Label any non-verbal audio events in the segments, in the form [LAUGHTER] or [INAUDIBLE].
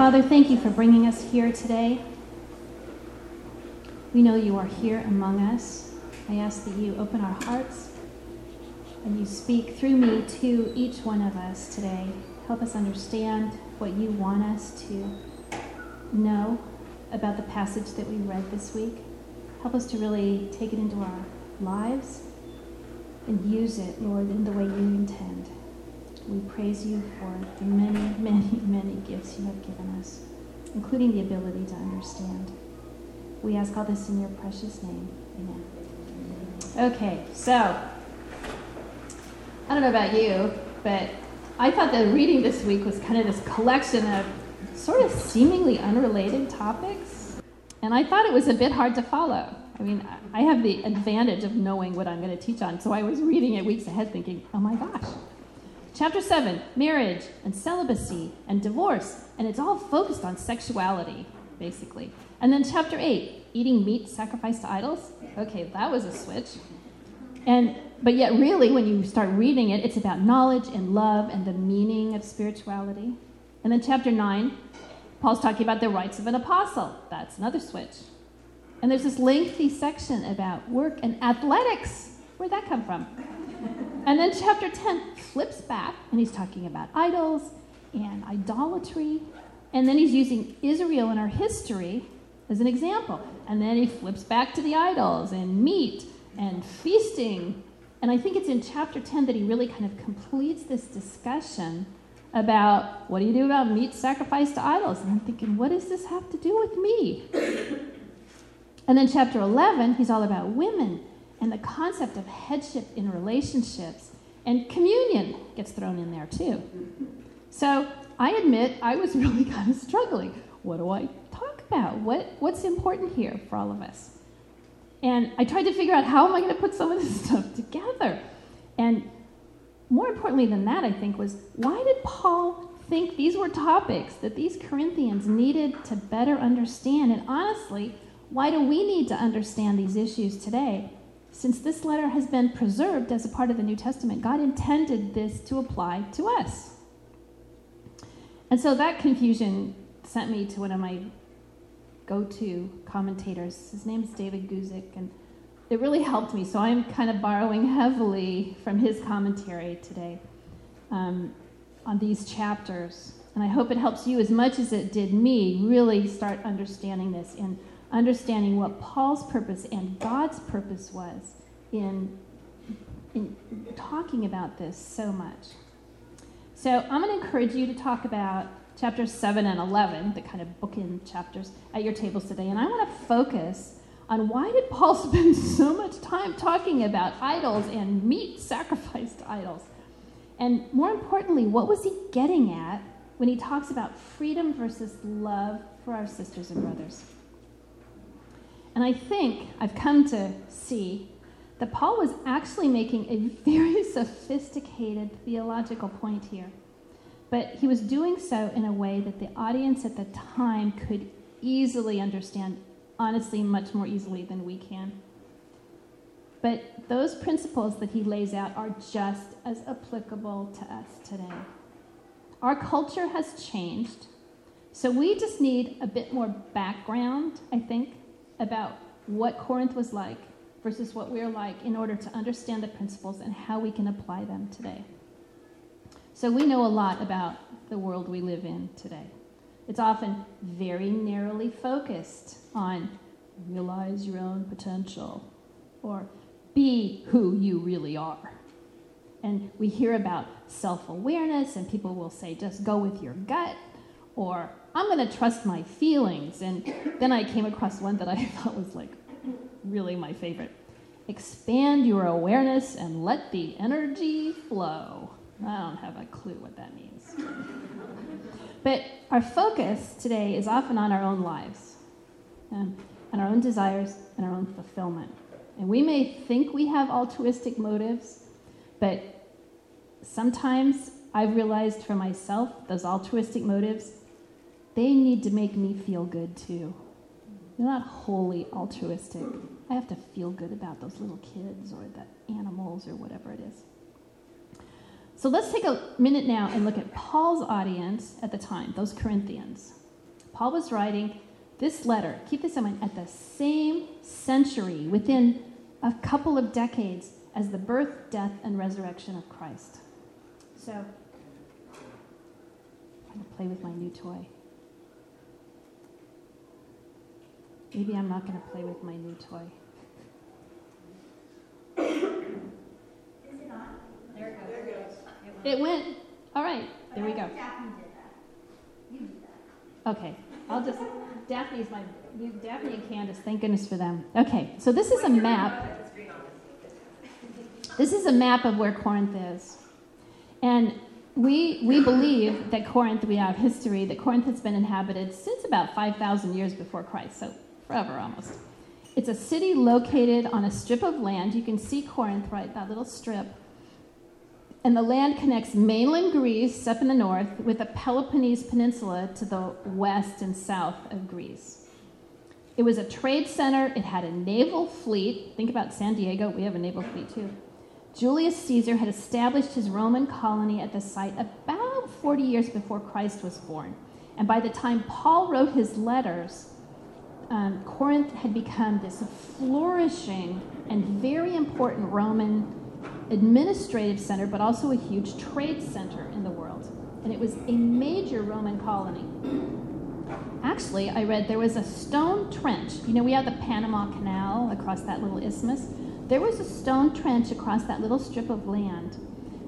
Father, thank you for bringing us here today. We know you are here among us. I ask that you open our hearts and you speak through me to each one of us today. Help us understand what you want us to know about the passage that we read this week. Help us to really take it into our lives and use it, Lord, in the way you intend. We praise you for the many, many, many gifts you have given us, including the ability to understand. We ask all this in your precious name. Amen. Okay, so I don't know about you, but I thought the reading this week was kind of this collection of sort of seemingly unrelated topics. And I thought it was a bit hard to follow. I mean, I have the advantage of knowing what I'm going to teach on, so I was reading it weeks ahead thinking, oh my gosh. Chapter 7 marriage and celibacy and divorce, and it's all focused on sexuality, basically. And then chapter 8, eating meat sacrificed to idols. Okay, that was a switch. And but yet really when you start reading it, it's about knowledge and love and the meaning of spirituality. And then chapter 9, Paul's talking about the rights of an apostle. That's another switch. And there's this lengthy section about work and athletics. Where'd that come from? And then chapter 10 flips back and he's talking about idols and idolatry. And then he's using Israel in our history as an example. And then he flips back to the idols and meat and feasting. And I think it's in chapter 10 that he really kind of completes this discussion about what do you do about meat sacrificed to idols? And I'm thinking, what does this have to do with me? [COUGHS] and then chapter 11, he's all about women and the concept of headship in relationships. And communion gets thrown in there too. So I admit I was [LAUGHS] really kind of struggling. What do I talk about? What, what's important here for all of us? And I tried to figure out how am I going to put some of this [LAUGHS] stuff together? And more importantly than that, I think, was why did Paul think these were topics that these Corinthians needed to better understand? And honestly, why do we need to understand these issues today? Since this letter has been preserved as a part of the New Testament, God intended this to apply to us. And so that confusion sent me to one of my go to commentators. His name is David Guzik, and it really helped me. So I'm kind of borrowing heavily from his commentary today um, on these chapters. And I hope it helps you as much as it did me really start understanding this and understanding what Paul's purpose and God's purpose was in, in talking about this so much. So I'm going to encourage you to talk about chapters 7 and 11, the kind of bookend chapters, at your tables today. And I want to focus on why did Paul [LAUGHS] spend so much time talking about idols and meat [LAUGHS] sacrificed to idols? And more importantly, what was he getting at when he talks about freedom versus love for our sisters and brothers? And I think I've come to see that Paul was actually making a [LAUGHS] very sophisticated theological point here. But he was doing so in a way that the audience at the time could easily understand, honestly, much more easily than we can. But those principles that he lays out are just as applicable to us today. Our culture has changed, so we just need a bit more background, I think, about what Corinth was like versus what we're like in order to understand the principles and how we can apply them today. So we know a lot about the world we live in today. It's often very narrowly focused on realize your own potential or be who you really are. And we hear about self awareness, and people will say, just go with your gut, or I'm going to trust my feelings. And then I came across one that I [LAUGHS] thought was like really my favorite. Expand your awareness and let the energy flow. I don't have a clue what that means. but our focus today is often on our own lives, um, and our own desires, and our own fulfillment. And we may think we have altruistic motives, but sometimes I've realized for myself those altruistic motives, they need to make me feel good too. They're not wholly altruistic. I have to feel good about those little kids or the animals or whatever it is. So let's take a minute now and look at Paul's audience at the time, those Corinthians. Paul was writing this letter, keep this in mind, at the same century, within a couple of decades, as the birth, death, and resurrection of Christ. So, I'm going to play with my new toy. Maybe I'm not going to play with my new toy. Is it on? There it goes. There it goes. It went. All right, there we go. Daphne did that. You did that. Okay, I'll just. [LAUGHS] Daphne's my. Daphne and Candace, thank goodness for them. Okay, so this is a map. This is a map of where Corinth is. And we, we believe that Corinth, we have history, that Corinth has been inhabited since about 5,000 years before Christ, so forever almost. It's a city located on a strip of land. You can see Corinth, right, that little strip. And the land connects mainland Greece up in the north with the Peloponnese Peninsula to the west and south of Greece. It was a trade center, it had a naval fleet. Think about San Diego, we have a naval fleet too. Julius Caesar had established his Roman colony at the site about 40 years before Christ was born. And by the time Paul wrote his letters, um, Corinth had become this flourishing and very important Roman administrative center, but also a huge trade center in the world. And it was a major Roman colony. Actually, I read there was a stone trench. You know, we have the Panama Canal across that little isthmus. There was a stone trench across that little strip of land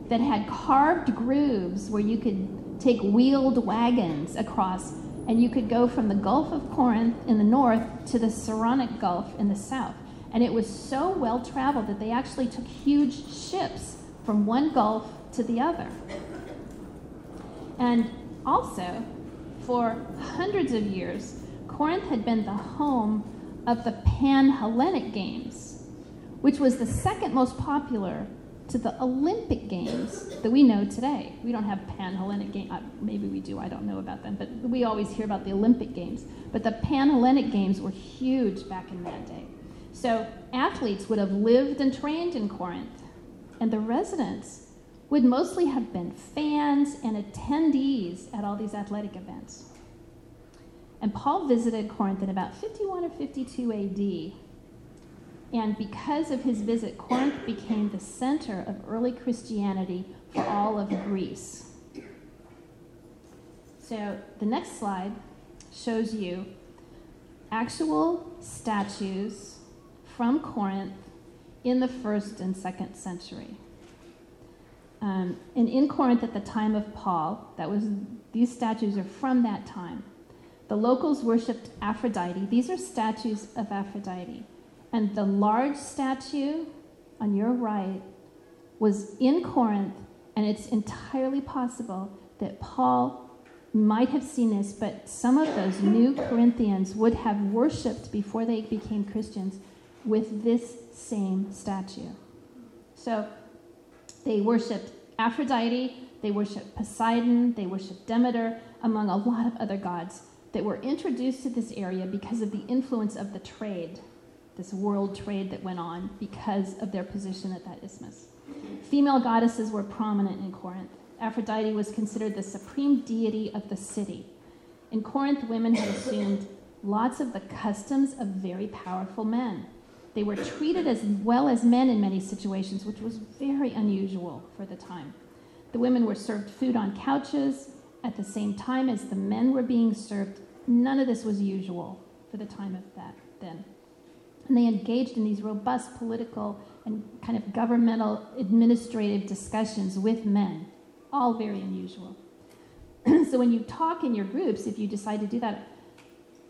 that had carved grooves where you could take wheeled wagons across and you could go from the Gulf of Corinth in the north to the Saronic Gulf in the south. And it was so well traveled that they actually took huge ships from one gulf to the other. And also, for hundreds of years, Corinth had been the home of the Pan Hellenic Games, which was the second most popular to the Olympic Games that we know today. We don't have Pan Hellenic Games, uh, maybe we do, I don't know about them, but we always hear about the Olympic Games. But the Pan Hellenic Games were huge back in that day. So athletes would have lived and trained in Corinth, and the residents would mostly have been fans and attendees at all these athletic events. And Paul visited Corinth in about 51 or 52 AD. And because of his visit, Corinth became the center of early Christianity for all of Greece. So the next slide shows you actual statues from Corinth in the first and second century. Um, and in Corinth at the time of Paul, that was these statues are from that time. The locals worshipped Aphrodite. These are statues of Aphrodite. And the large statue on your right was in Corinth, and it's entirely possible that Paul might have seen this, but some of those new Corinthians would have worshipped before they became Christians with this same statue. So they worshiped Aphrodite, they worshiped Poseidon, they worshiped Demeter, among a lot of other gods that were introduced to this area because of the influence of the trade, this world trade that went on because of their position at that isthmus. Female goddesses were prominent in Corinth. Aphrodite was considered the supreme deity of the city. In Corinth, women had assumed lots of the customs of very powerful men. They were treated as well as men in many situations, which was very unusual for the time. The women were served food on couches at the same time as the men were being served. None of this was usual for the time of that then. And they engaged in these robust political and kind of governmental administrative discussions with men, all very unusual. [CLEARS THROAT] so when you talk in your groups, if you decide to do that,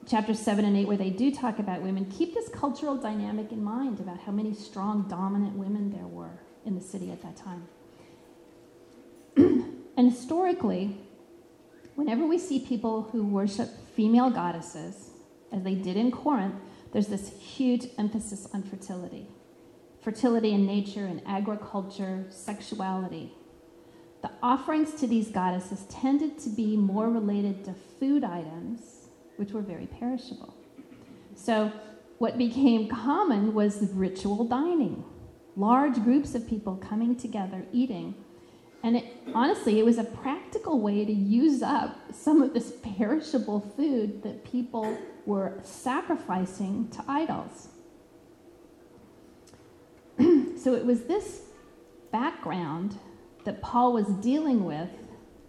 chapter 7 and 8, where they do talk about women, keep this cultural dynamic in mind about how many strong, dominant women there were in the city at that time. [CLEARS THROAT] and historically, whenever we see people who worship female goddesses, as they did in Corinth, there's this huge emphasis on fertility. Fertility in nature and agriculture, sexuality. The offerings to these goddesses tended to be more related to food items which were very perishable. So, what became common was ritual dining, large groups of people coming together, eating. And it, honestly, it was a practical way to use up some of this perishable food that people were sacrificing to idols. [CLEARS THROAT] so it was this background that Paul was dealing with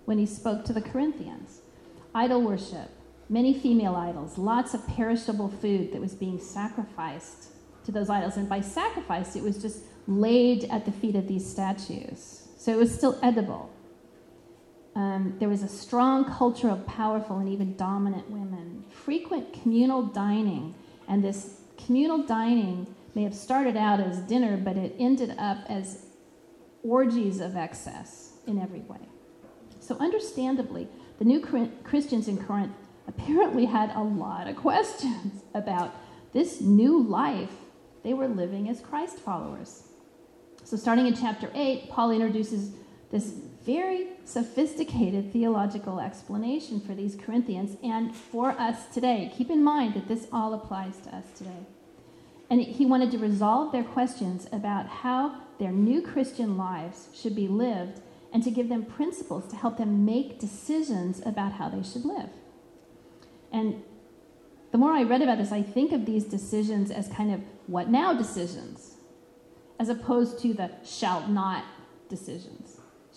when he spoke to the Corinthians idol worship, many female idols, lots of perishable food that was being sacrificed to those idols. And by sacrifice, it was just laid at the feet of these statues. So it was still edible. Um, there was a strong culture of powerful and even dominant women, frequent communal dining, and this communal dining may have started out as dinner, but it ended up as orgies of excess in every way. So, understandably, the new Christians in Corinth apparently had a lot of [LAUGHS] questions about this new life they were living as Christ followers. So, starting in chapter 8, Paul introduces this very sophisticated theological explanation for these Corinthians and for us today. Keep in mind that this all applies to us today. And he wanted to resolve their questions about how their new Christian lives should be lived and to give them principles to help them make decisions about how they should live. And the more I read about this, I think of these decisions as kind of what now decisions, as opposed to the shall not decisions.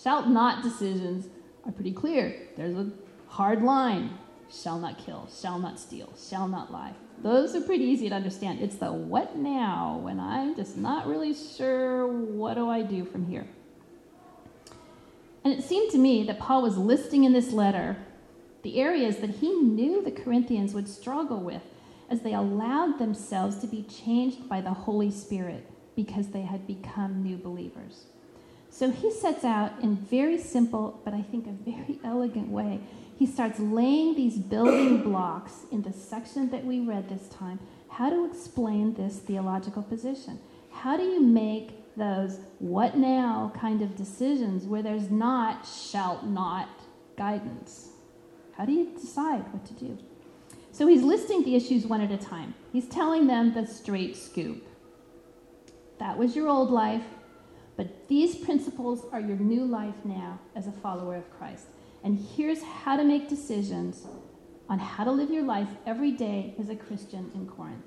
Shall not decisions are pretty clear. There's a hard line shall not kill, shall not steal, shall not lie. Those are pretty easy to understand. It's the what now when I'm just not really sure what do I do from here. And it seemed to me that Paul was listing in this letter the areas that he knew the Corinthians would struggle with as they allowed themselves to be changed by the Holy Spirit because they had become new believers. So he sets out in very simple, but I think a very [LAUGHS] elegant way. He starts laying these building [COUGHS] blocks in the section that we read this time, how to explain this theological position. How do you make those what now kind of decisions where there's not shalt not guidance. How do you decide what to do? So he's listing the issues one at a time. He's telling them the straight scoop. That was your old life, but these principles are your new life now as a follower of Christ. And here's how to make decisions on how to live your life every day as a Christian in Corinth.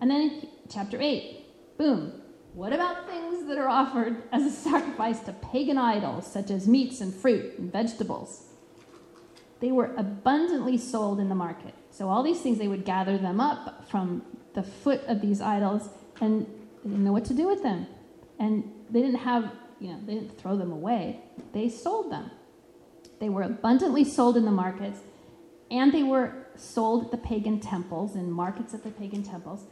And then chapter 8, boom, what about things that are offered as a sacrifice to pagan idols, such as meats and fruit and vegetables? They were abundantly sold in the market. So, all these things, they would gather them up from the foot of these idols, and they didn't know what to do with them. And they didn't have, you know, they didn't throw them away, they sold them. They were abundantly sold in the markets, and they were sold at the pagan temples, in markets at the pagan temples.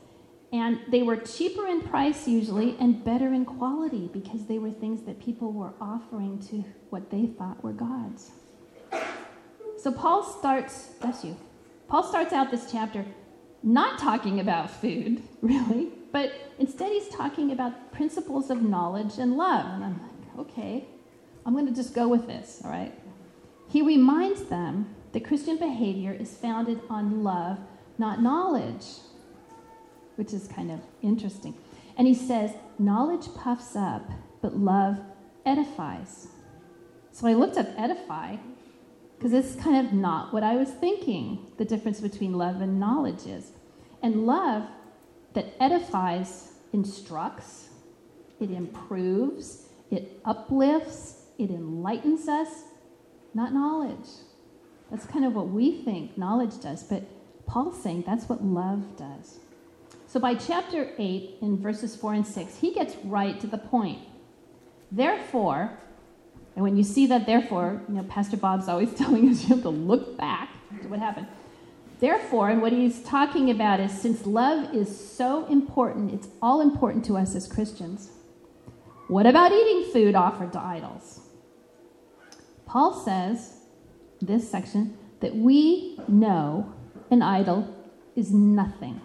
And they were cheaper in price usually and better in quality because they were things that people were offering to what they thought were gods. So Paul starts, bless you, Paul starts out this chapter not talking about food, [LAUGHS] really, but instead he's talking about principles of knowledge and love. And I'm like, okay, I'm going to just go with this, all right? He reminds them that Christian behavior is founded on love, not knowledge which is kind of interesting. And he says, Knowledge puffs up, but love edifies. So I looked up edify because it's kind of not what I was thinking the difference between love and knowledge is. And love that edifies instructs, it improves, it uplifts, it enlightens us, not knowledge. That's kind of what we think knowledge does, but Paul's saying that's what love does. So by chapter 8, in verses 4 and 6, he gets right to the point. Therefore, and when you see that therefore, you know, Pastor Bob's always [LAUGHS] telling us you have to look back to what happened. Therefore, and what he's talking about is since love is so important, it's all important to us as Christians. What about eating food offered to idols? Paul says, this section, that we know an idol is nothing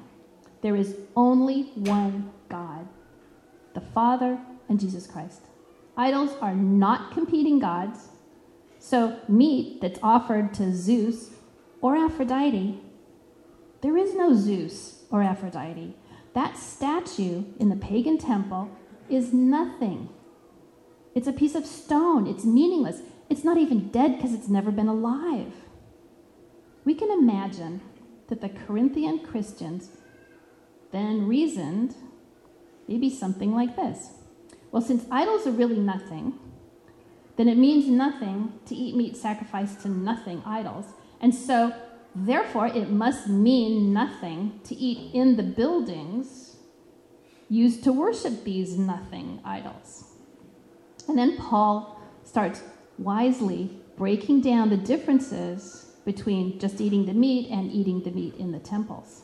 there is only one God, the Father and Jesus Christ. Idols are not competing gods. So, meat that's offered to Zeus or Aphrodite, there is no Zeus or Aphrodite. That statue in the pagan temple is nothing. It's a piece of stone. It's meaningless. It's not even dead because it's never been alive. We can imagine that the Corinthian Christians then reasoned maybe something like this Well, since idols are really nothing, then it means nothing to eat meat sacrificed to nothing idols. And so, therefore, it must mean nothing to eat in the buildings used to worship these nothing idols. And then Paul starts wisely breaking down the differences between just eating the meat and eating the meat in the temples.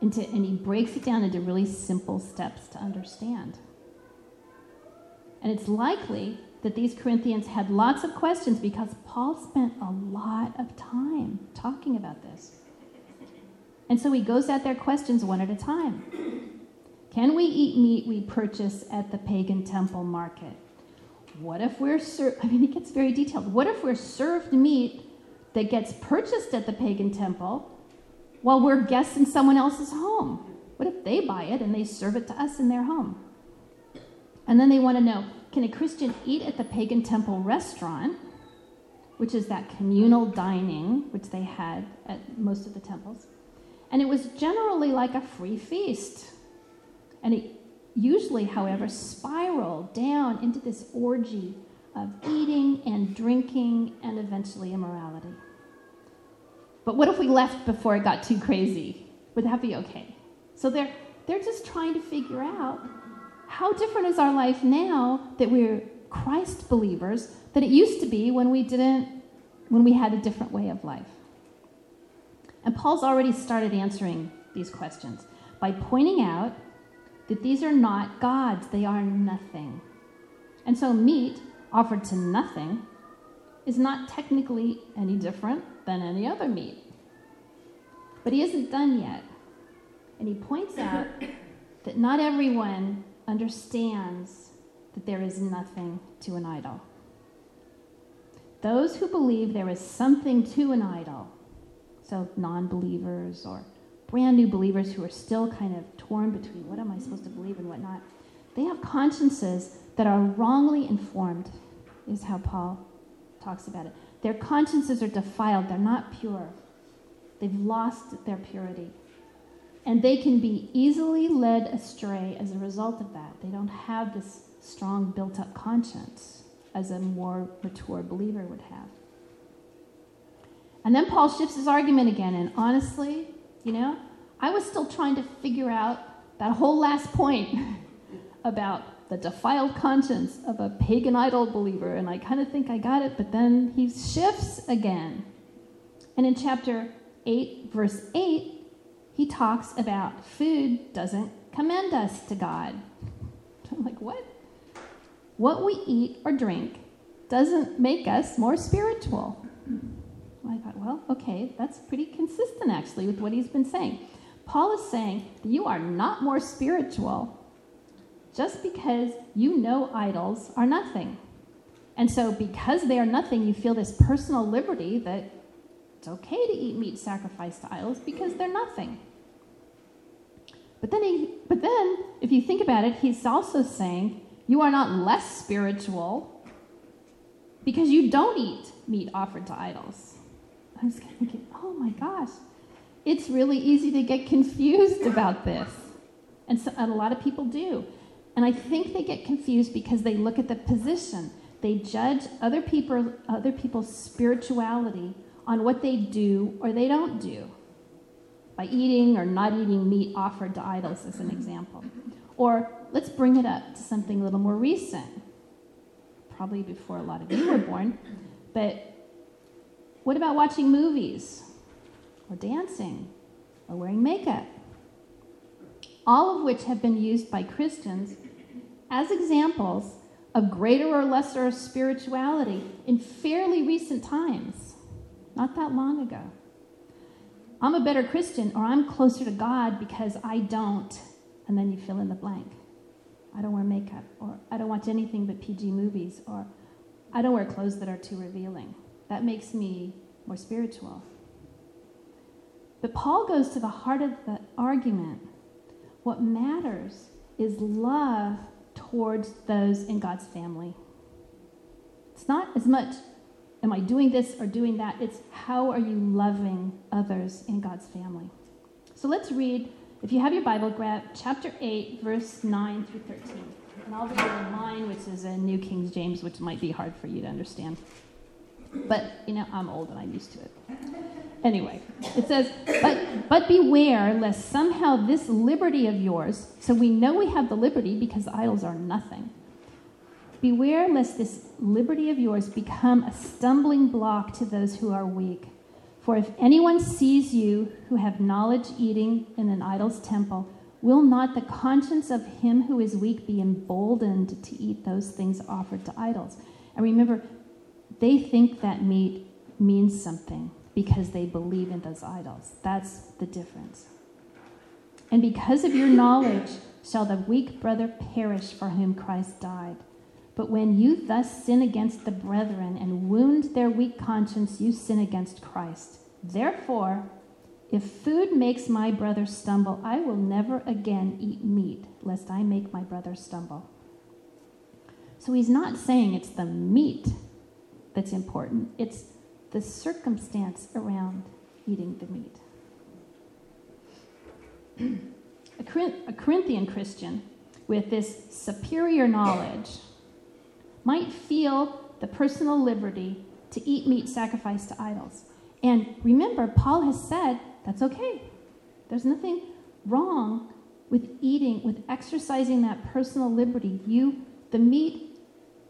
Into, and he breaks it down into really simple steps to understand. And it's likely that these Corinthians had lots of questions because Paul spent a lot of time talking about this. And so he goes at their questions one at a time. Can we eat meat we purchase at the pagan temple market? What if we're served? I mean, it gets very detailed. What if we're served meat that gets purchased at the pagan temple while we're guests in someone else's home? What if they buy it and they serve it to us in their home? And then they want to know can a Christian eat at the pagan temple restaurant, which is that communal dining which they had at most of the temples? And it was generally like a free feast. And it usually, however, spiraled down into this orgy of eating and drinking and eventually immorality. But what if we left before it got too crazy? Would that be okay? So they're, they're just trying to figure out how different is our life now that we're Christ believers than it used to be when we didn't, when we had a different way of life. And Paul's already started answering these questions by pointing out that these are not gods, they are nothing. And so, meat offered to nothing is not technically any different than any other meat. But he isn't done yet. And he points out that not everyone understands that there is nothing to an idol. Those who believe there is something to an idol, so non believers or brand new believers who are still kind of torn between what am I supposed to believe and what not, they have consciences that are wrongly informed, is how Paul talks about it. Their consciences are defiled, they're not pure. They've lost their purity. And they can be easily led astray as a result of that. They don't have this strong built up conscience as a more mature believer would have. And then Paul shifts his argument again, and honestly, you know, I was still trying to figure out that whole last point [LAUGHS] about the defiled conscience of a pagan idol believer, and I kind of think I got it, but then he shifts again. And in chapter 8, verse 8, he talks about food doesn't commend us to God. [LAUGHS] I'm like, what? What we eat or drink doesn't make us more spiritual. I thought, well, okay, that's pretty consistent actually with what he's been saying. Paul is saying you are not more spiritual just because you know idols are nothing. And so, because they are nothing, you feel this personal liberty that it's okay to eat meat sacrificed to idols because they're nothing. But then, he, but then, if you think about it, he's also saying you are not less spiritual because you don't eat meat offered to idols. I was thinking, oh my gosh, it's really easy to get confused about this. And, so, and a lot of people do. And I think they get confused because they look at the position. They judge other, people, other people's spirituality on what they do or they don't do by eating or not eating meat offered to idols, as an example. Or let's bring it up to something a little more recent, probably before a lot of you were born. But what about watching movies or dancing or wearing makeup? All of which have been used by Christians as examples of greater or lesser spirituality in fairly recent times, not that long ago. I'm a better Christian or I'm closer to God because I don't, and then you fill in the blank. I don't wear makeup, or I don't watch anything but PG movies, or I don't wear clothes that are too revealing. That makes me more spiritual. But Paul goes to the heart of the argument. What matters is love towards those in God's family. It's not as much, am I doing this or doing that? It's how are you loving others in God's family? So let's read, if you have your Bible, grab chapter 8, verse 9 through 13. And I'll read in mine, which is a New King James, which might be hard for you to understand. But, you know, I'm old and I'm used to it. Anyway, it says, but, but beware lest somehow this liberty of yours, so we know we have the liberty because idols are nothing. Beware lest this liberty of yours become a stumbling block to those who are weak. For if anyone sees you who have knowledge eating in an idol's temple, will not the conscience of him who is weak be emboldened to eat those things offered to idols? And remember, they think that meat means something because they believe in those idols. That's the difference. And because of your knowledge shall the weak brother perish for whom Christ died. But when you thus sin against the brethren and wound their weak conscience, you sin against Christ. Therefore, if food makes my brother stumble, I will never again eat meat, lest I make my brother stumble. So he's not saying it's the meat that's important, it's the circumstance around eating the meat. [CLEARS THROAT] a Corinthian Christian with this superior knowledge might feel the personal liberty to eat meat sacrificed to idols. And remember, Paul has said that's okay. There's nothing wrong with eating, with exercising that personal liberty. You, the meat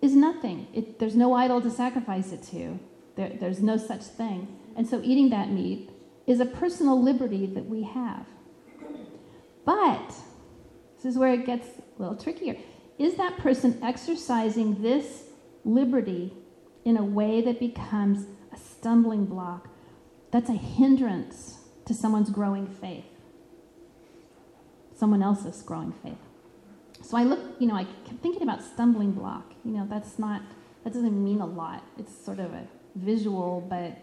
is nothing. It, there's no idol to sacrifice it to. There, there's no such thing. And so eating that meat is a personal liberty that we have. But, this is where it gets a little trickier. Is that person exercising this liberty in a way that becomes a stumbling block? That's a hindrance to someone's growing faith, someone else's growing faith. So I look, you know, I kept thinking about stumbling block. You know, that's not, that doesn't mean a lot. It's sort of a visual, but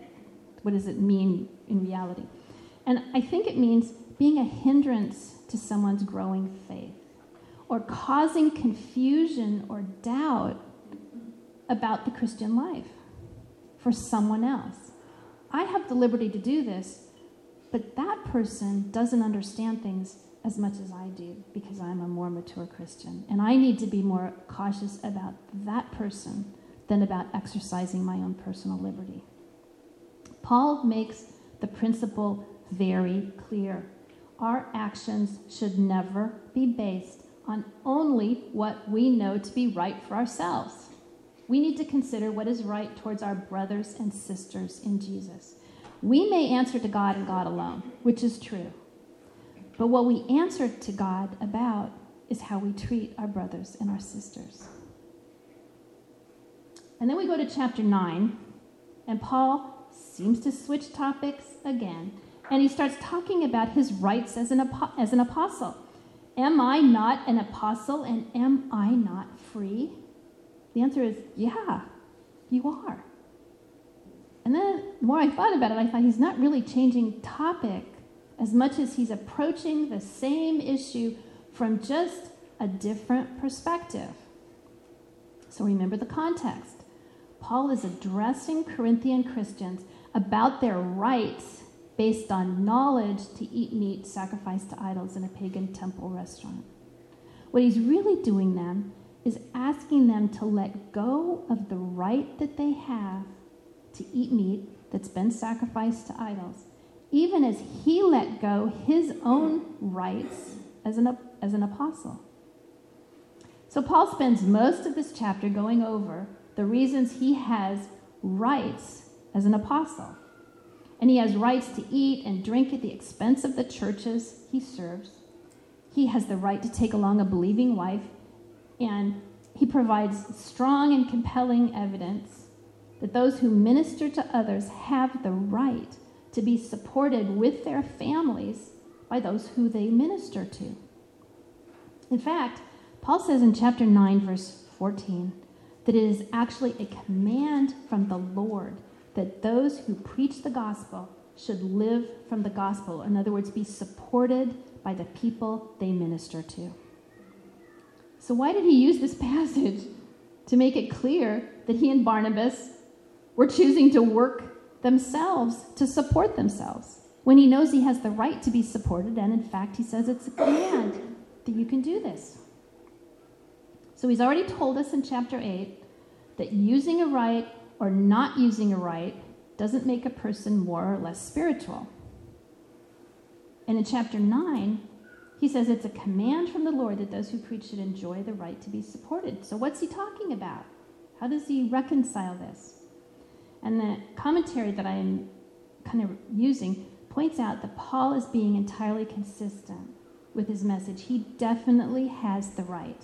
what does it mean in reality? And I think it means being a hindrance to someone's growing faith or causing confusion or doubt about the Christian life for someone else. I have the liberty to do this, but that person doesn't understand things as much as I do because I'm a more mature Christian. And I need to be more cautious about that person than about exercising my own personal liberty. Paul makes the principle very clear. Our actions should never be based on only what we know to be right for ourselves. We need to consider what is right towards our brothers and sisters in Jesus. We may answer to God and God alone, which is true. But what we answer to God about is how we treat our brothers and our sisters. And then we go to chapter 9, and Paul seems to switch topics again, and he starts talking about his rights as an, as an apostle. Am I not an apostle, and am I not free? The answer is, yeah, you are. And then the more I thought about it, I thought he's not really changing topic as much as he's approaching the same issue from just a different perspective. So remember the context. Paul is addressing Corinthian Christians about their rights based on knowledge to eat meat sacrificed to idols in a pagan temple restaurant. What he's really doing then is asking them to let go of the right that they have to eat meat that's been sacrificed to idols, even as he let go his own rights as an, as an apostle. So Paul spends most of this chapter going over the reasons he has rights as an apostle. And he has rights to eat and drink at the expense of the churches he serves. He has the right to take along a believing wife, and he provides strong and compelling evidence that those who minister to others have the right to be supported with their families by those who they minister to. In fact, Paul says in chapter 9, verse 14, that it is actually a command from the Lord that those who preach the gospel should live from the gospel. In other words, be supported by the people they minister to. So, why did he use this [LAUGHS] passage to make it clear that he and Barnabas were choosing to work themselves to support themselves when he knows he has the right to be supported, and in fact, he says it's a command that you can do this. So he's already told us in chapter 8 that using a right or not using a right doesn't make a person more or less spiritual. And in chapter 9, he says it's a command from the Lord that those who preach should enjoy the right to be supported. So, what's he talking about? How does he reconcile this? And the commentary that I am kind of using points out that Paul is being entirely consistent with his message. He definitely has the right,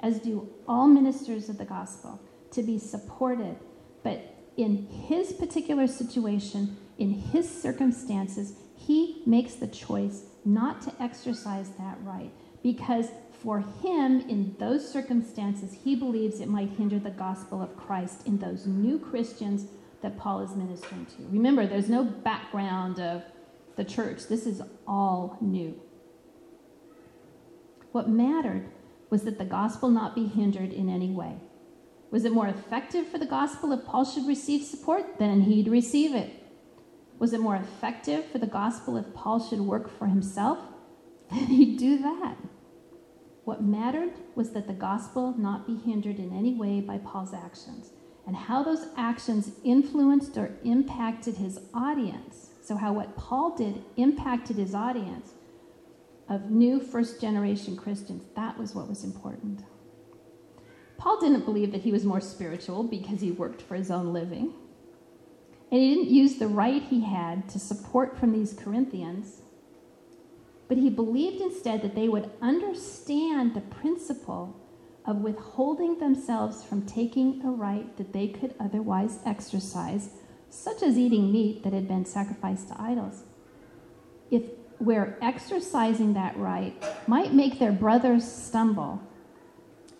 as do all ministers of the gospel, to be supported. But in his particular situation, in his circumstances, he makes the choice not to exercise that right because for him, in those circumstances, he believes it might hinder the gospel of Christ in those new Christians that Paul is ministering to. Remember, there's no background of the church, this is all new. What mattered was that the gospel not be hindered in any way. Was it more effective for the gospel if Paul should receive support? Then he'd receive it. Was it more effective for the gospel if Paul should work for himself? [LAUGHS] Then he'd do that. What mattered was that the gospel not be hindered in any way by Paul's actions, and how those actions influenced or impacted his audience. So, how what Paul did impacted his audience of new first generation Christians. That was what was important. Paul didn't believe that he was more spiritual because he worked for his own living. And he didn't use the right he had to support from these Corinthians, but he believed instead that they would understand the principle of withholding themselves from taking a right that they could otherwise exercise, such as eating meat that had been sacrificed to idols. If where exercising that right might make their brothers stumble,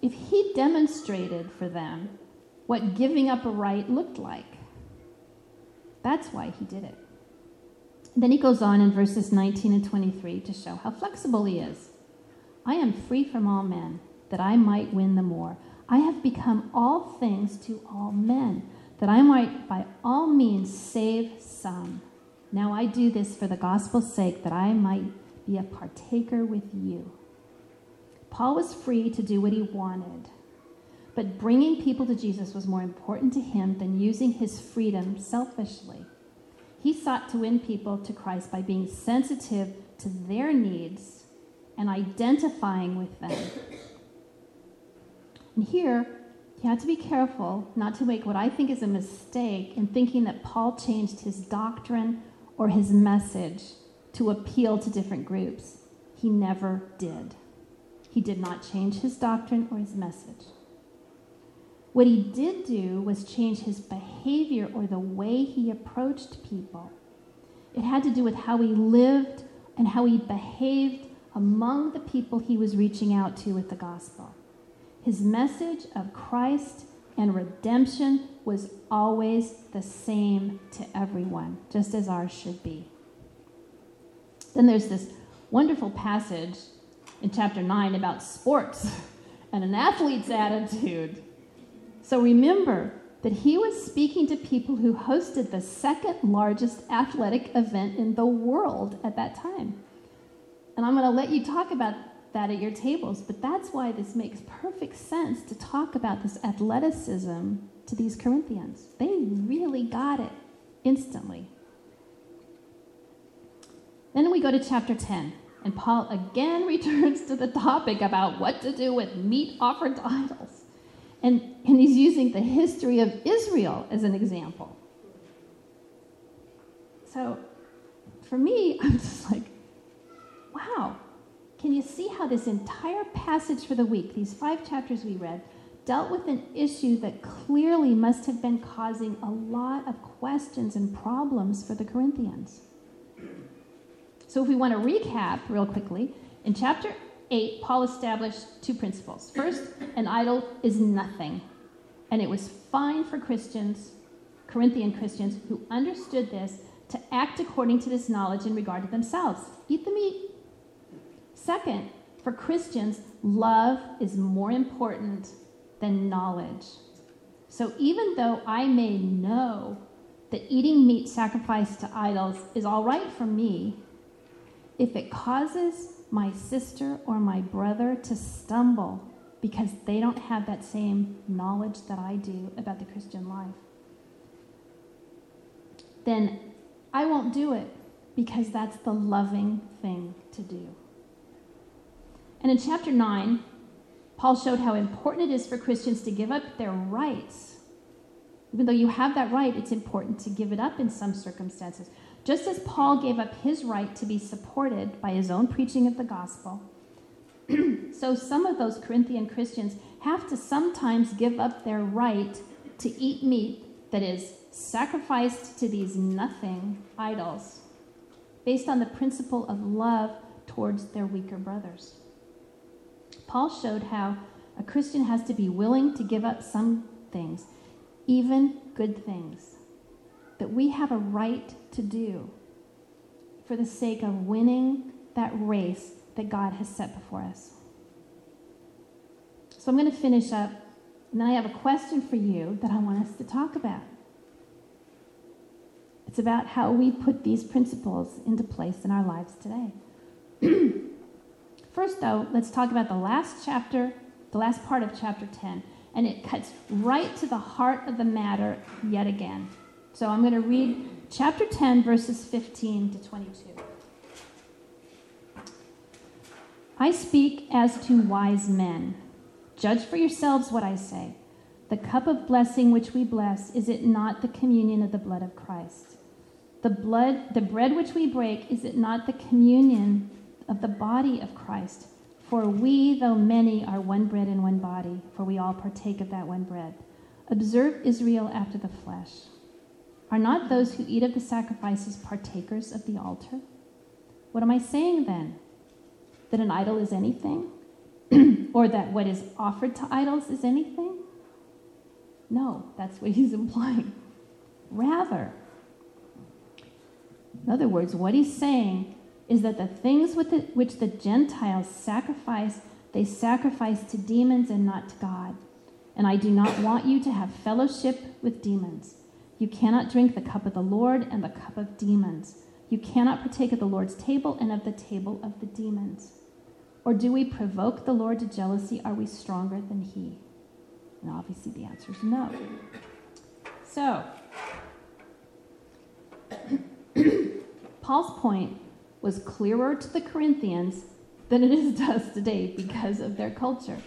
if he demonstrated for them what giving up a right looked like, that's why he did it. Then he goes on in verses 19 and 23 to show how flexible he is. I am free from all men, that I might win the more. I have become all things to all men, that I might by all means save some. Now I do this for the gospel's sake, that I might be a partaker with you. Paul was free to do what he wanted, but bringing people to Jesus was more important to him than using his freedom selfishly. He sought to win people to Christ by being sensitive to their needs and identifying with them. And here, he had to be careful not to make what I think is a mistake in thinking that Paul changed his doctrine or his message to appeal to different groups. He never did. He did not change his doctrine or his message. What he did do was change his behavior or the way he approached people. It had to do with how he lived and how he behaved among the people he was reaching out to with the gospel. His message of Christ and redemption was always the same to everyone, just as ours should be. Then there's this wonderful passage in chapter 9 about sports [LAUGHS] and an athlete's attitude. So remember that he was speaking to people who hosted the second largest athletic event in the world at that time. And I'm going to let you talk about that at your tables, but that's why this makes perfect sense to talk about this athleticism to these Corinthians. They really got it instantly. Then we go to chapter 10, and Paul again [LAUGHS] returns to the topic about what to do with meat offered to idols. And, and he's using the history of Israel as an example. So for me, [LAUGHS] I'm just like, wow, can you see how this entire passage for the week, these five chapters we read, dealt with an issue that clearly must have been causing a lot of questions and problems for the Corinthians? So, if we want to recap real quickly, in chapter 8, Paul established two principles. First, an idol is nothing. And it was fine for Christians, Corinthian Christians, who understood this to act according to this knowledge in regard to themselves. Eat the meat. Second, for Christians, love is more important than knowledge. So even though I may know that eating meat sacrificed to idols is all right for me, if it causes my sister or my brother to stumble because they don't have that same knowledge that I do about the Christian life, then I won't do it because that's the loving thing to do. And in chapter 9, Paul showed how important it is for Christians to give up their rights. Even though you have that right, it's important to give it up in some circumstances. Just as Paul gave up his right to be supported by his own preaching of the gospel, [CLEARS THROAT] so some of those Corinthian Christians have to sometimes give up their right to eat meat that is sacrificed to these nothing idols based on the principle of love towards their weaker brothers. Paul showed how a Christian has to be willing to give up some things, even good things, that we have a right to do for the sake of winning that race that God has set before us. So I'm going to finish up, and then I have a question for you that I want us to talk about. It's about how we put these principles into place in our lives today. [CLEARS THROAT] First, though, let's talk about the last chapter, the last part of chapter 10. And it cuts right to the heart of the matter yet again. So I'm going to read chapter 10, verses 15 to 22. I speak as to wise men. Judge for yourselves what I say. The cup of blessing which we bless, is it not the communion of the blood of Christ? The blood, the bread which we break, is it not the communion of the body of Christ? For we, though many, are one bread and one body, for we all partake of that one bread. Observe Israel after the flesh. Are not those who eat of the sacrifices partakers of the altar? What am I saying then? That an idol is anything? [CLEARS THROAT] or that what is offered to idols is anything? No, that's what he's [LAUGHS] implying. Rather, in other words, what he's saying is that the things the, which the Gentiles sacrifice, they sacrifice to demons and not to God. And I do not want you to have fellowship with demons. You cannot drink the cup of the Lord and the cup of demons. You cannot partake of the Lord's table and of the table of the demons. Or do we provoke the Lord to jealousy? Are we stronger than he? And obviously the answer is no. So, [COUGHS] Paul's point was clearer to the Corinthians than it is to us today because of their culture.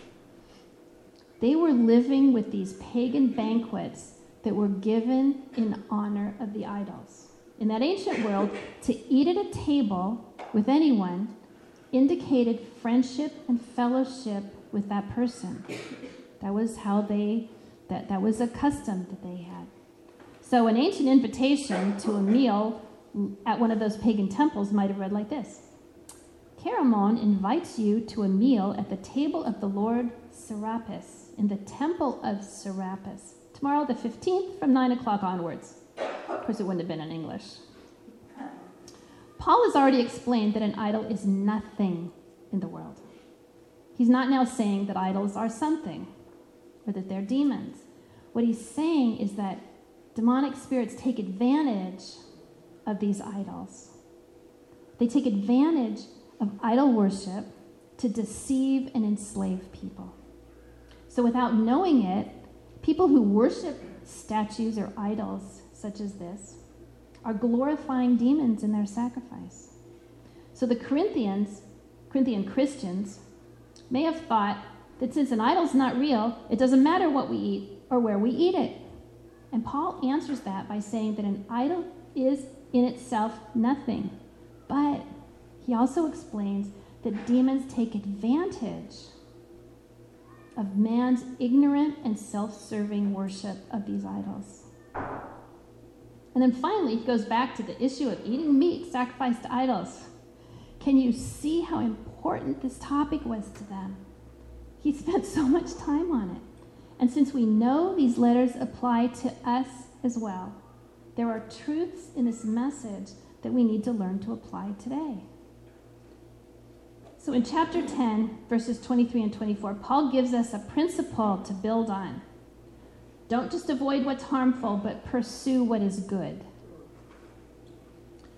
They were living with these pagan banquets that were given in honor of the idols. In that ancient world, to eat at a table with anyone indicated friendship and fellowship with that person. That was how they, that, that was a custom that they had. So, an ancient invitation to a meal at one of those pagan temples might have read like this Chaeremon invites you to a meal at the table of the Lord Serapis in the temple of Serapis. Tomorrow, the 15th, from 9 o'clock onwards. Of course, it wouldn't have been in English. Paul has already explained that an idol is nothing in the world. He's not now saying that idols are something or that they're demons. What he's saying is that demonic spirits take advantage of these idols. They take advantage of idol worship to deceive and enslave people. So, without knowing it, people who worship statues or idols such as this are glorifying demons in their sacrifice. So, the Corinthians, Corinthian Christians, may have thought that since an idol's not real, it doesn't matter what we eat or where we eat it. And Paul answers that by saying that an idol is in itself nothing. But he also explains that demons take advantage of man's ignorant and self serving worship of these idols. And then finally, he goes back to the issue of eating meat sacrificed to idols. Can you see how important this topic was to them? He [LAUGHS] spent so much time on it. And since we know these letters apply to us as well, there are truths in this message that we need to learn to apply today. So in chapter 10, verses 23 and 24, Paul gives us a principle to build on. Don't just avoid what's harmful, but pursue what is good.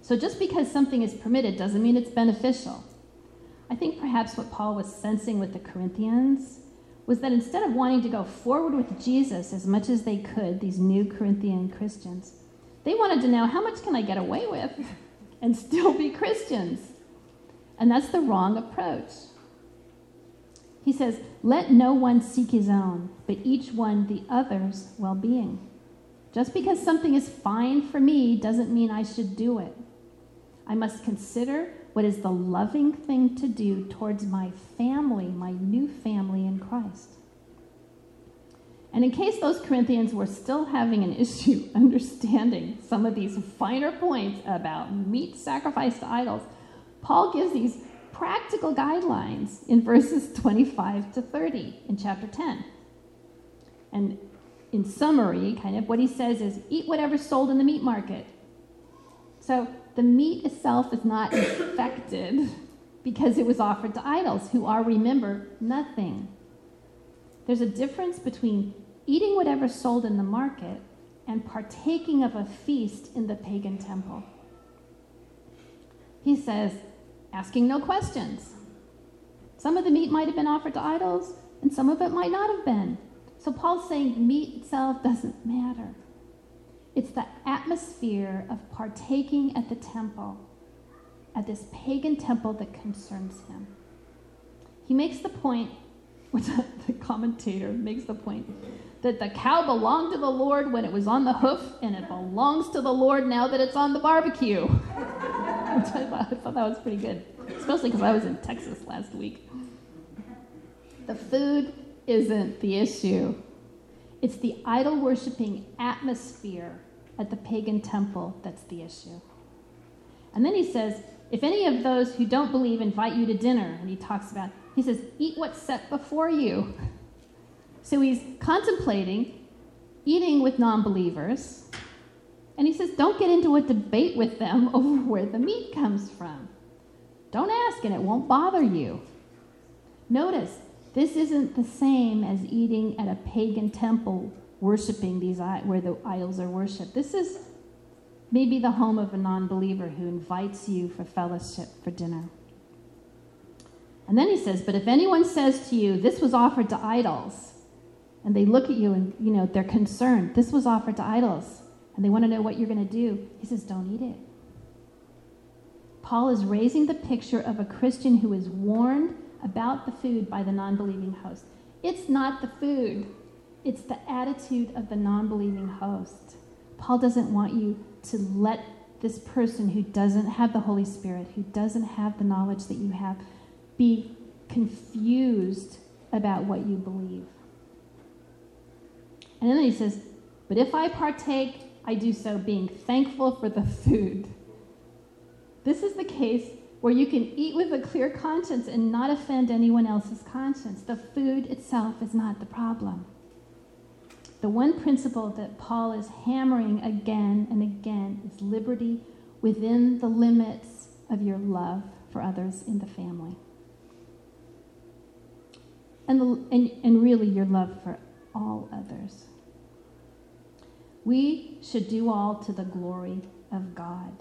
So just because something is permitted doesn't mean it's beneficial. I think perhaps what Paul was sensing with the Corinthians was that instead of wanting to go forward with Jesus as much as they could, these new Corinthian Christians, they wanted to know how much can I get away with [LAUGHS] and still be Christians? And that's the wrong approach. He says, Let no one seek his own, but each one the other's well being. Just because something is fine for me doesn't mean I should do it. I must consider what is the loving thing to do towards my family, my new family in Christ. And in case those Corinthians were still having an [LAUGHS] issue understanding some of these finer points about meat sacrificed to idols, Paul gives these practical guidelines in verses 25 to 30 in chapter 10. And in summary, kind of what he says is eat whatever's sold in the meat market. So the meat itself is not [COUGHS] infected because it was offered to idols, who are, remember, nothing. There's a difference between eating whatever's sold in the market and partaking of a feast in the pagan temple. He says, asking no questions. Some of the meat might have been offered to idols, and some of it might not have been. So Paul's saying meat itself doesn't matter. It's the atmosphere of partaking at the temple, at this pagan temple that concerns him. He makes the point, [LAUGHS] which the commentator makes the point, that the cow belonged to the Lord when it was on the hoof, and it belongs to the Lord now that it's on the barbecue. [LAUGHS] [LAUGHS] which I thought, I thought that was pretty good, especially because I was in Texas last week. The food isn't the issue. It's the idol worshiping atmosphere at the pagan temple that's the issue. And then he says, if any of those who don't believe invite you to dinner, and he talks about, he says, eat what's set before you. So he's contemplating eating with non believers. And he says, don't get into a debate with them [LAUGHS] over where the meat comes from. Don't ask, and it won't bother you. Notice, this isn't the same as eating at a pagan temple worshiping these where the idols are worshipped. This is maybe the home of a non-believer who invites you for fellowship for dinner. And then he says, "But if anyone says to you, this was offered to idols," and they look at you and you know they're concerned, this was offered to idols, and they want to know what you're going to do. He says, "Don't eat it." Paul is raising the picture of a Christian who is warned about the food by the non believing host. It's not the food, it's the attitude of the non believing host. Paul doesn't want you to let this person who doesn't have the Holy Spirit, who doesn't have the knowledge that you have, be confused about what you believe. And then he says, But if I partake, I do so being thankful for the food. This is the case where you can eat with a clear conscience and not offend anyone else's conscience. The food itself is not the problem. The one principle that Paul is hammering again and again is liberty within the limits of your love for others in the family. And, the, and, and really your love for all others. We should do all to the glory of God.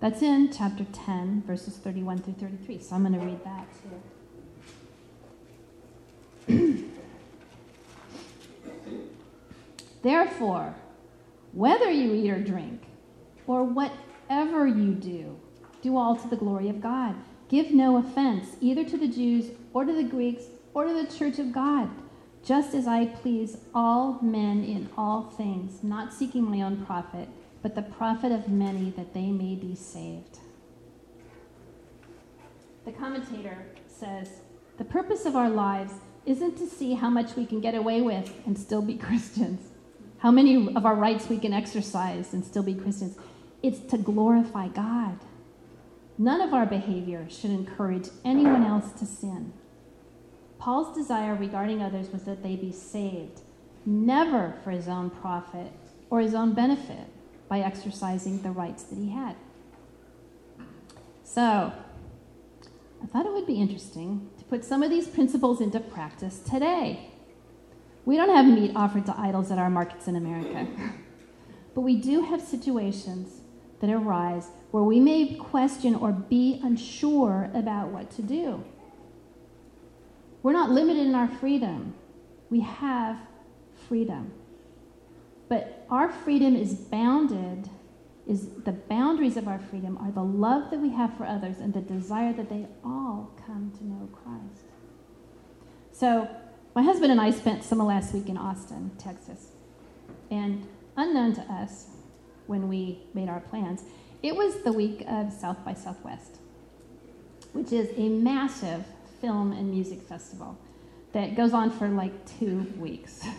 That's in chapter 10, verses 31 through 33. So I'm going to read that too. [CLEARS THROAT] Therefore, whether you eat or drink, or whatever you do, do all to the glory of God. Give no offense either to the Jews or to the Greeks or to the church of God, just as I please all men in all things, not seeking my own profit but the profit of many that they may be saved. The commentator says the purpose of our lives isn't to see how much we can get away with and still be [LAUGHS] Christians, how many of our rights we can exercise and still be Christians. It's to glorify God. None of our behavior should encourage anyone else to sin. Paul's desire regarding others was that they be saved, never for his own profit or his own benefit by exercising the rights that he had. So, I thought it would be interesting to put some of these principles into practice today. We don't have meat offered to idols at our markets in America, [LAUGHS] but we do have situations that arise where we may question or be unsure about what to do. We're not limited in our freedom. We have freedom. But our freedom is bounded, is the boundaries of our freedom are the love that we have for others and the desire that they all come to know Christ. So, my husband and I spent some of last week in Austin, Texas. And unknown to us, when we made our plans, it was the week of South by Southwest, which is a massive film and music festival that goes on for like two weeks. [LAUGHS]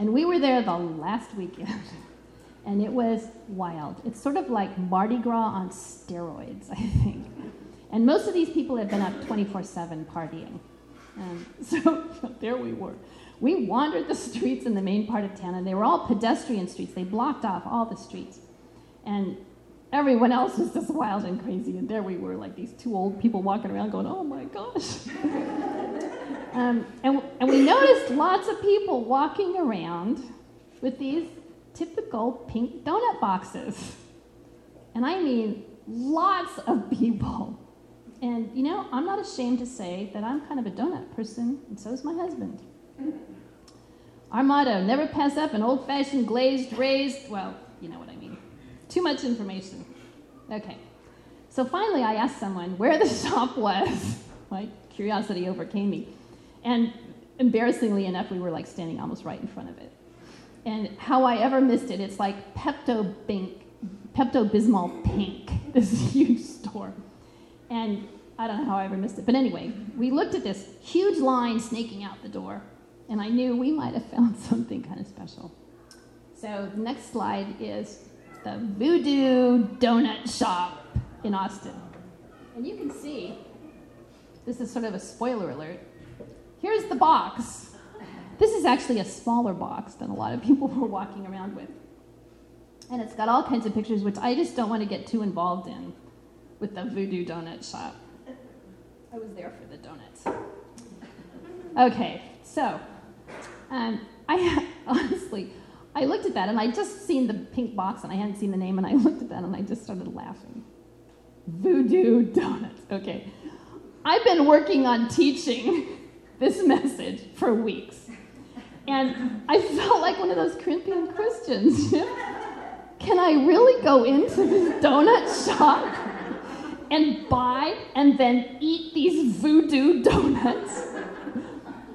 And we were there the last weekend, [LAUGHS] and it was wild. It's sort of like Mardi Gras on steroids, [LAUGHS] I think. And most of these people have been up 24 7 partying. Um, and so there we were. We wandered the streets in the main part of town, and they were all pedestrian streets. They blocked off all the streets. And everyone else was just wild and crazy, and there we were, like these two old people walking around going, oh my gosh. [LAUGHS] um, and, and we noticed lots of people walking around with these typical pink donut boxes. And I mean, lots of people. And you know, I'm not ashamed to say that I'm kind of a donut person, and so is my husband. Our motto never pass up an old fashioned glazed raised, well, you know what I mean. Too much information. Okay. So finally, I asked someone where the [LAUGHS] shop was. My curiosity overcame me. And embarrassingly enough, we were like standing almost right in front of it. And how I ever missed it, it's like Pepto Bismol Pink, [LAUGHS] this huge store. And I don't know how I ever missed it. But anyway, we looked at this huge line snaking out the door, and I knew we might have found [LAUGHS] something kind of special. So the next slide is the Voodoo Donut Shop in Austin. And you can see, this is sort of a spoiler alert. Here's the box. This is actually a smaller box than a lot of people [LAUGHS] were walking around with. And it's got all kinds of pictures, which I just don't want to get too involved in with the Voodoo Donut Shop. I was there for the donuts. Okay, so um, I [LAUGHS] honestly, I looked at that and I just seen the pink box and I hadn't seen the name and I [LAUGHS] looked at that and I just started laughing. Voodoo donuts. Okay. I've been working on teaching [LAUGHS] this message for weeks. And I felt like one of those Corinthian Christians. [LAUGHS] Can I really go into this donut shop and buy and then eat these voodoo donuts?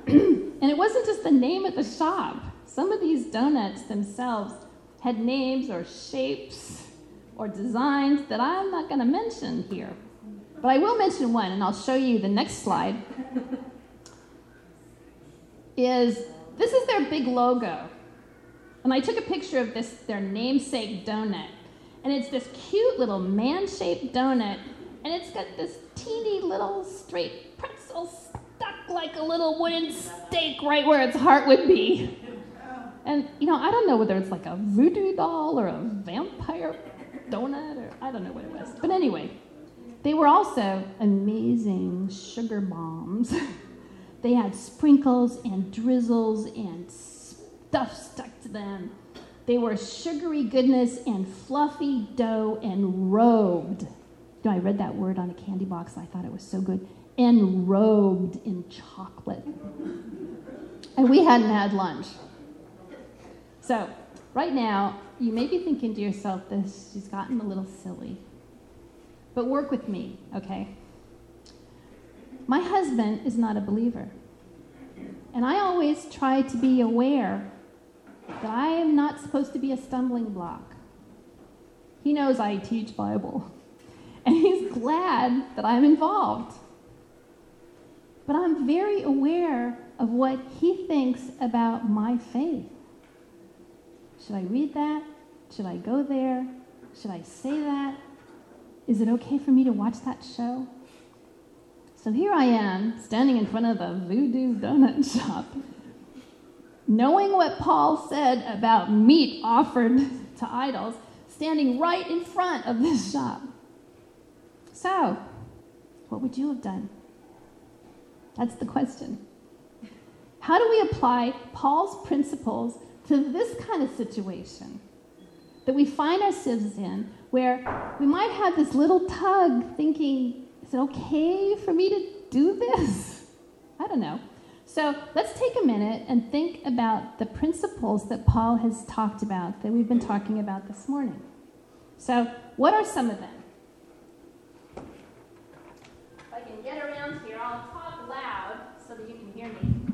[CLEARS THROAT] and it wasn't just the name of the shop. Some of these donuts themselves had names or shapes or designs that I'm not going to mention here. But I will mention one, and I'll show you the next slide. is this is their big logo. And I took a picture of this, their namesake donut. And it's this cute little man shaped donut. And it's got this teeny little straight pretzel stuck like a little wooden stake right where its heart would be. And, you know, I don't know whether it's like a voodoo doll or a vampire donut or I don't know what it was. But anyway, they were also amazing sugar bombs. [LAUGHS] they had sprinkles and drizzles and stuff stuck to them. They were sugary goodness and fluffy dough and robed. You know, I read that word on a candy box. I thought it was so good. Enrobed in chocolate. And we hadn't had lunch. So, right now, you may be thinking to yourself, this, she's gotten a little silly. But work with me, okay? My husband is not a believer. And I always try to be aware that I am not supposed to be a stumbling block. He knows I teach Bible, [LAUGHS] and he's glad that I'm involved. But I'm very aware of what he thinks about my faith. Should I read that? Should I go there? Should I say that? Is it okay for me to watch that show? So here I am, standing in front of the voodoo donut [LAUGHS] shop, knowing what Paul said about meat offered [LAUGHS] to idols, standing right in front of this shop. So, What would you have done? That's the question. How do we apply Paul's principles to this kind of situation that we find ourselves in where we might have this little tug thinking, is it okay for me to do this? [LAUGHS] I don't know. So let's take a minute and think about the principles that Paul has talked about, that we've been talking about this morning. So, what are some of them? If I can get around here, I'll talk loud so that you can hear me.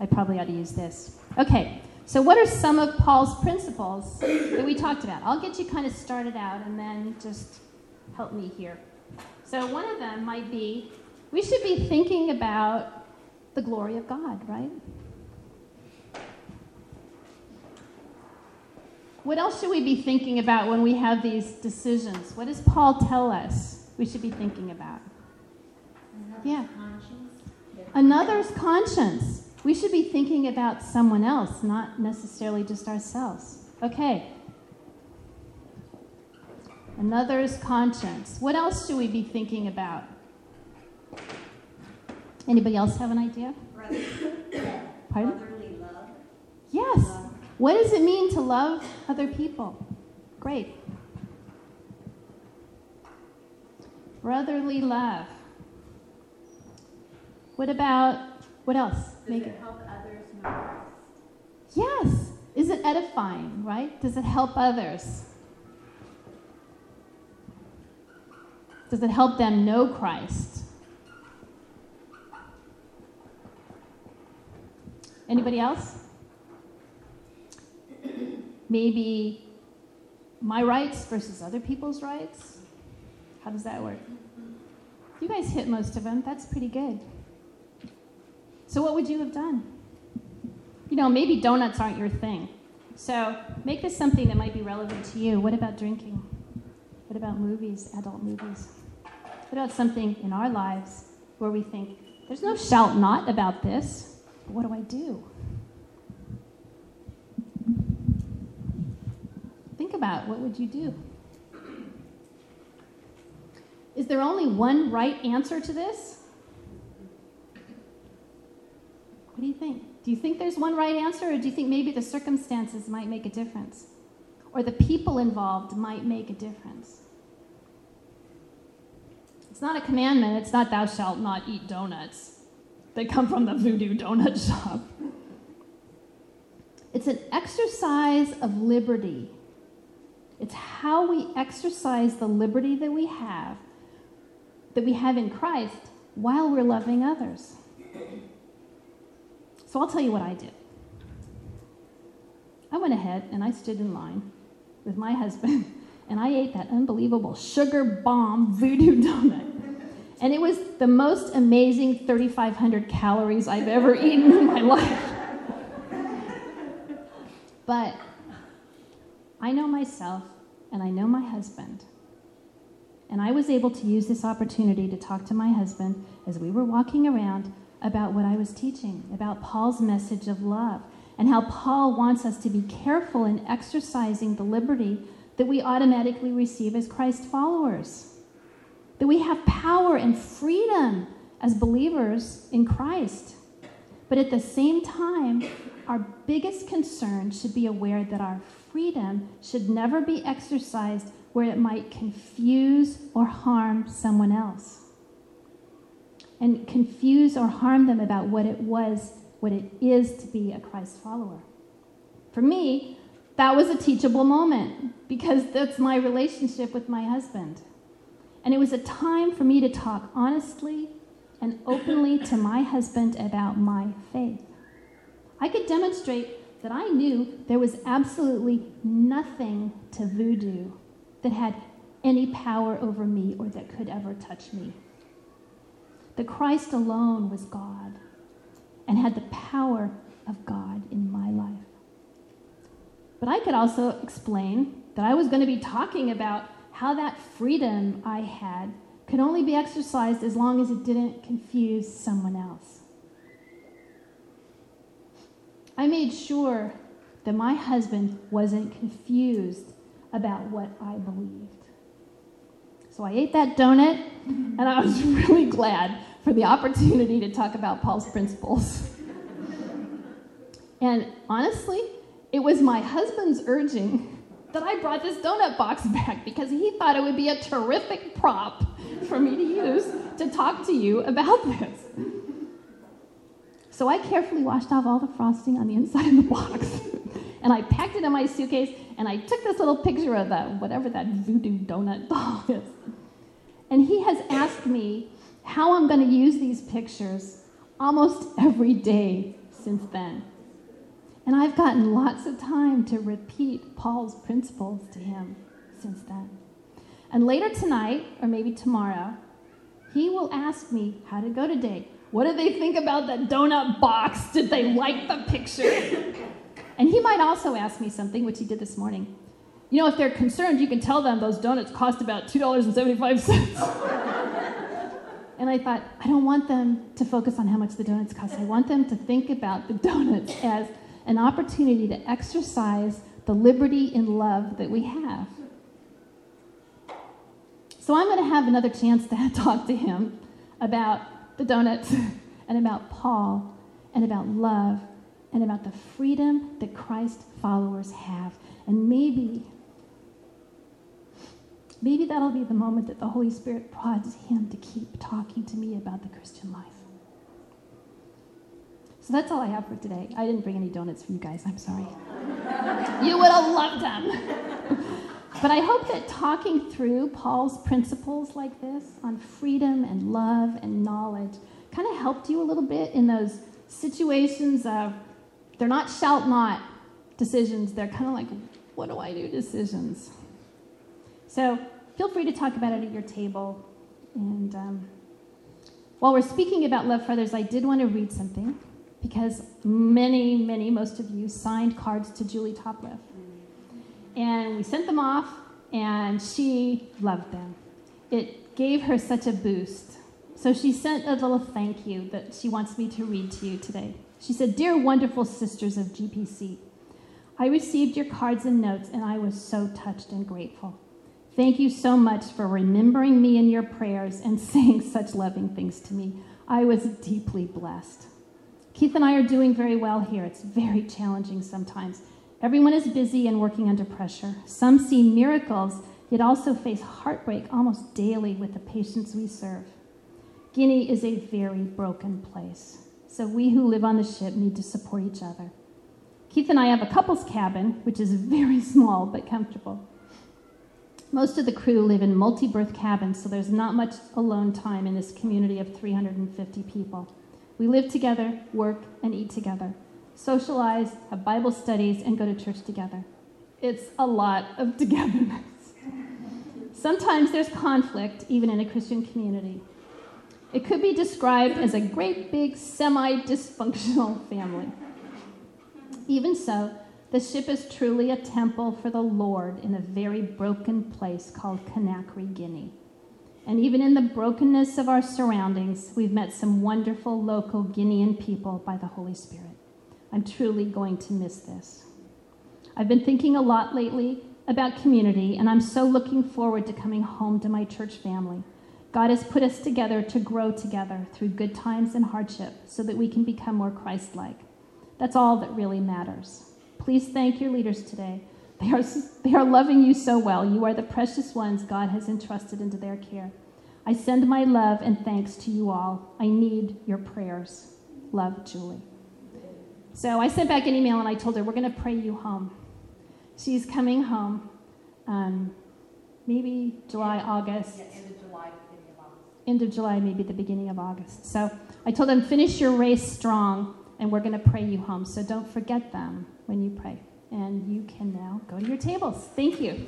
I probably ought to use this. Okay, so what are some of Paul's principles that we talked about? I'll get you kind of started out and then just help me here. So, one of them might be we should be thinking about the glory of God, right? What else should we be thinking about when we have these decisions? What does Paul tell us we should be thinking about? Another's Yeah. conscience. Another's conscience. We should be thinking about someone else, not necessarily just ourselves. Okay. Another's conscience. What else should we be thinking about? Anybody else have an idea? Pardon? Brotherly love. Yes. What does it mean to love other people? Great. Brotherly love. What about, what else? Does Make it help others know Christ? Yes. Is it edifying, right? Does it help others? Does it help them know Christ? Anybody else? [CLEARS THROAT] Maybe my rights versus other people's rights? How does that work? You guys hit most of them. That's pretty good. So, what would you have done? You know, maybe donuts aren't your thing. So, make this something that might be relevant to you. What about drinking? What about movies, adult movies? What about something in our lives where we think, there's no shout not about this, but what do I do? Think about what would you do? Is there only one right answer to this? What do you think? Do you think there's one right answer, or do you think maybe the circumstances might make a difference? Or the people involved might make a difference? It's not a commandment, it's not thou shalt not eat donuts. They come from the voodoo donut [LAUGHS] shop. It's an exercise of liberty. It's how we exercise the liberty that we have, that we have in Christ, while we're loving others. So I'll tell you what I did. I went ahead and I stood in line with my [LAUGHS] husband and I ate that unbelievable sugar bomb voodoo [LAUGHS] donut. And it was the most amazing 3,500 calories I've ever [LAUGHS] eaten in my life. But I know myself and I know my husband. And I was able to use this opportunity to talk to my husband as we were walking around about what I was teaching, about Paul's message of love, and how Paul wants us to be careful in exercising the liberty that we automatically receive as Christ followers. That we have power and freedom as believers in Christ. But at the same time, our biggest concern should be aware that our freedom should never be exercised where it might confuse or harm someone else. And confuse or harm them about what it was, what it is to be a Christ follower. For me, that was a teachable moment because that's my relationship with my husband. And it was a time for me to talk honestly and openly to my husband about my faith. I could demonstrate that I knew there was absolutely nothing to voodoo that had any power over me or that could ever touch me. That Christ alone was God and had the power of God in my life. But I could also explain that I was going to be talking about how that freedom I had could only be exercised as long as it didn't confuse someone else. I made sure that my husband wasn't confused about what I believed. So I ate that donut, and I was [LAUGHS] really glad for the opportunity to talk about Paul's principles. and honestly, it was my husband's urging that I brought this donut box back because he thought it would be a terrific prop for me to use to talk to you about this. So I carefully washed off all the frosting on the inside of the box. and I packed it in my suitcase, and I took this little picture of that, whatever that voodoo donut doll is. And he has asked me how I'm going to use these pictures almost [LAUGHS] every day since then. And I've gotten lots of time to repeat Paul's principles to him since then. And later tonight, or maybe tomorrow, he will ask me how to go today. What did they think about that donut box? Did they like the picture? [LAUGHS] And he might also ask me something, which he did this morning. You know, if they're concerned, you can tell them those donuts cost about $2.75. [LAUGHS] and I thought, I don't want them to focus on how much the donuts cost. I want them to think about the [LAUGHS] donuts as an opportunity to exercise the liberty and love that we have. So I'm going to have another chance to [LAUGHS] talk to him about the donuts [LAUGHS] and about Paul and about love and about the freedom that Christ followers have. And maybe, maybe that'll be the moment that the Holy Spirit prods him to keep talking to me about the Christian life. So that's all I have for today. I didn't bring any donuts for you guys. I'm sorry. you would have loved them. [LAUGHS] but I hope that talking through Paul's principles like this on freedom and love and knowledge kind of helped you a little bit in those situations of they're not shalt not decisions, they're kind of like, what do I do decisions. So feel free to talk about it at your table. And um, while we're speaking about love for others, I did want to read something because many, many, most of you signed cards to Julie Topliff. And we sent them off, and she loved them. It gave her such a boost. So she sent a little thank you that she wants me to read to you today. She said, Dear wonderful sisters of GPC, I received your cards and notes, and I was so touched and grateful. Thank you so much for remembering me in your prayers and [LAUGHS] saying such loving things to me. I was deeply blessed. Keith and I are doing very well here. It's very challenging sometimes. Everyone is busy and working under pressure. Some see miracles, yet also face heartbreak almost daily with the patients we serve. Guinea is a very broken place, so we who live on the ship need to support each other. Keith and I have a couple's cabin, which is [LAUGHS] very small but comfortable. Most of the crew live in multi berth cabins, so there's not much alone time in this community of 350 people. We live together, work, and eat together, socialize, have Bible studies, and go to church together. It's a lot of togetherness. Sometimes there's conflict, even in a Christian community. It could be described as a great big semi dysfunctional family. Even so, the ship is truly a temple for the Lord in a very broken place called Conakry, Guinea. And even in the brokenness of our surroundings, we've met some wonderful local Guinean people by the Holy Spirit. I'm truly going to miss this. I've been thinking a lot lately about community, and I'm so looking forward to coming home to my church family. God has put us together to grow together through good times and hardship so that we can become more Christ like. That's all that really matters. Please thank your leaders today they are, they are loving you so well. You are the precious ones God has entrusted into their care. I send my love and thanks to you all. I need your prayers. Love, Julie. So I sent back an email and I told her, We're going to pray you home. She's coming home um, maybe July, August. Yeah, end of July, beginning of August. End of July, maybe the beginning of August. So I told them, Finish your race strong and we're going to pray you home. So don't forget them when you pray and you can now go to your tables. Thank you.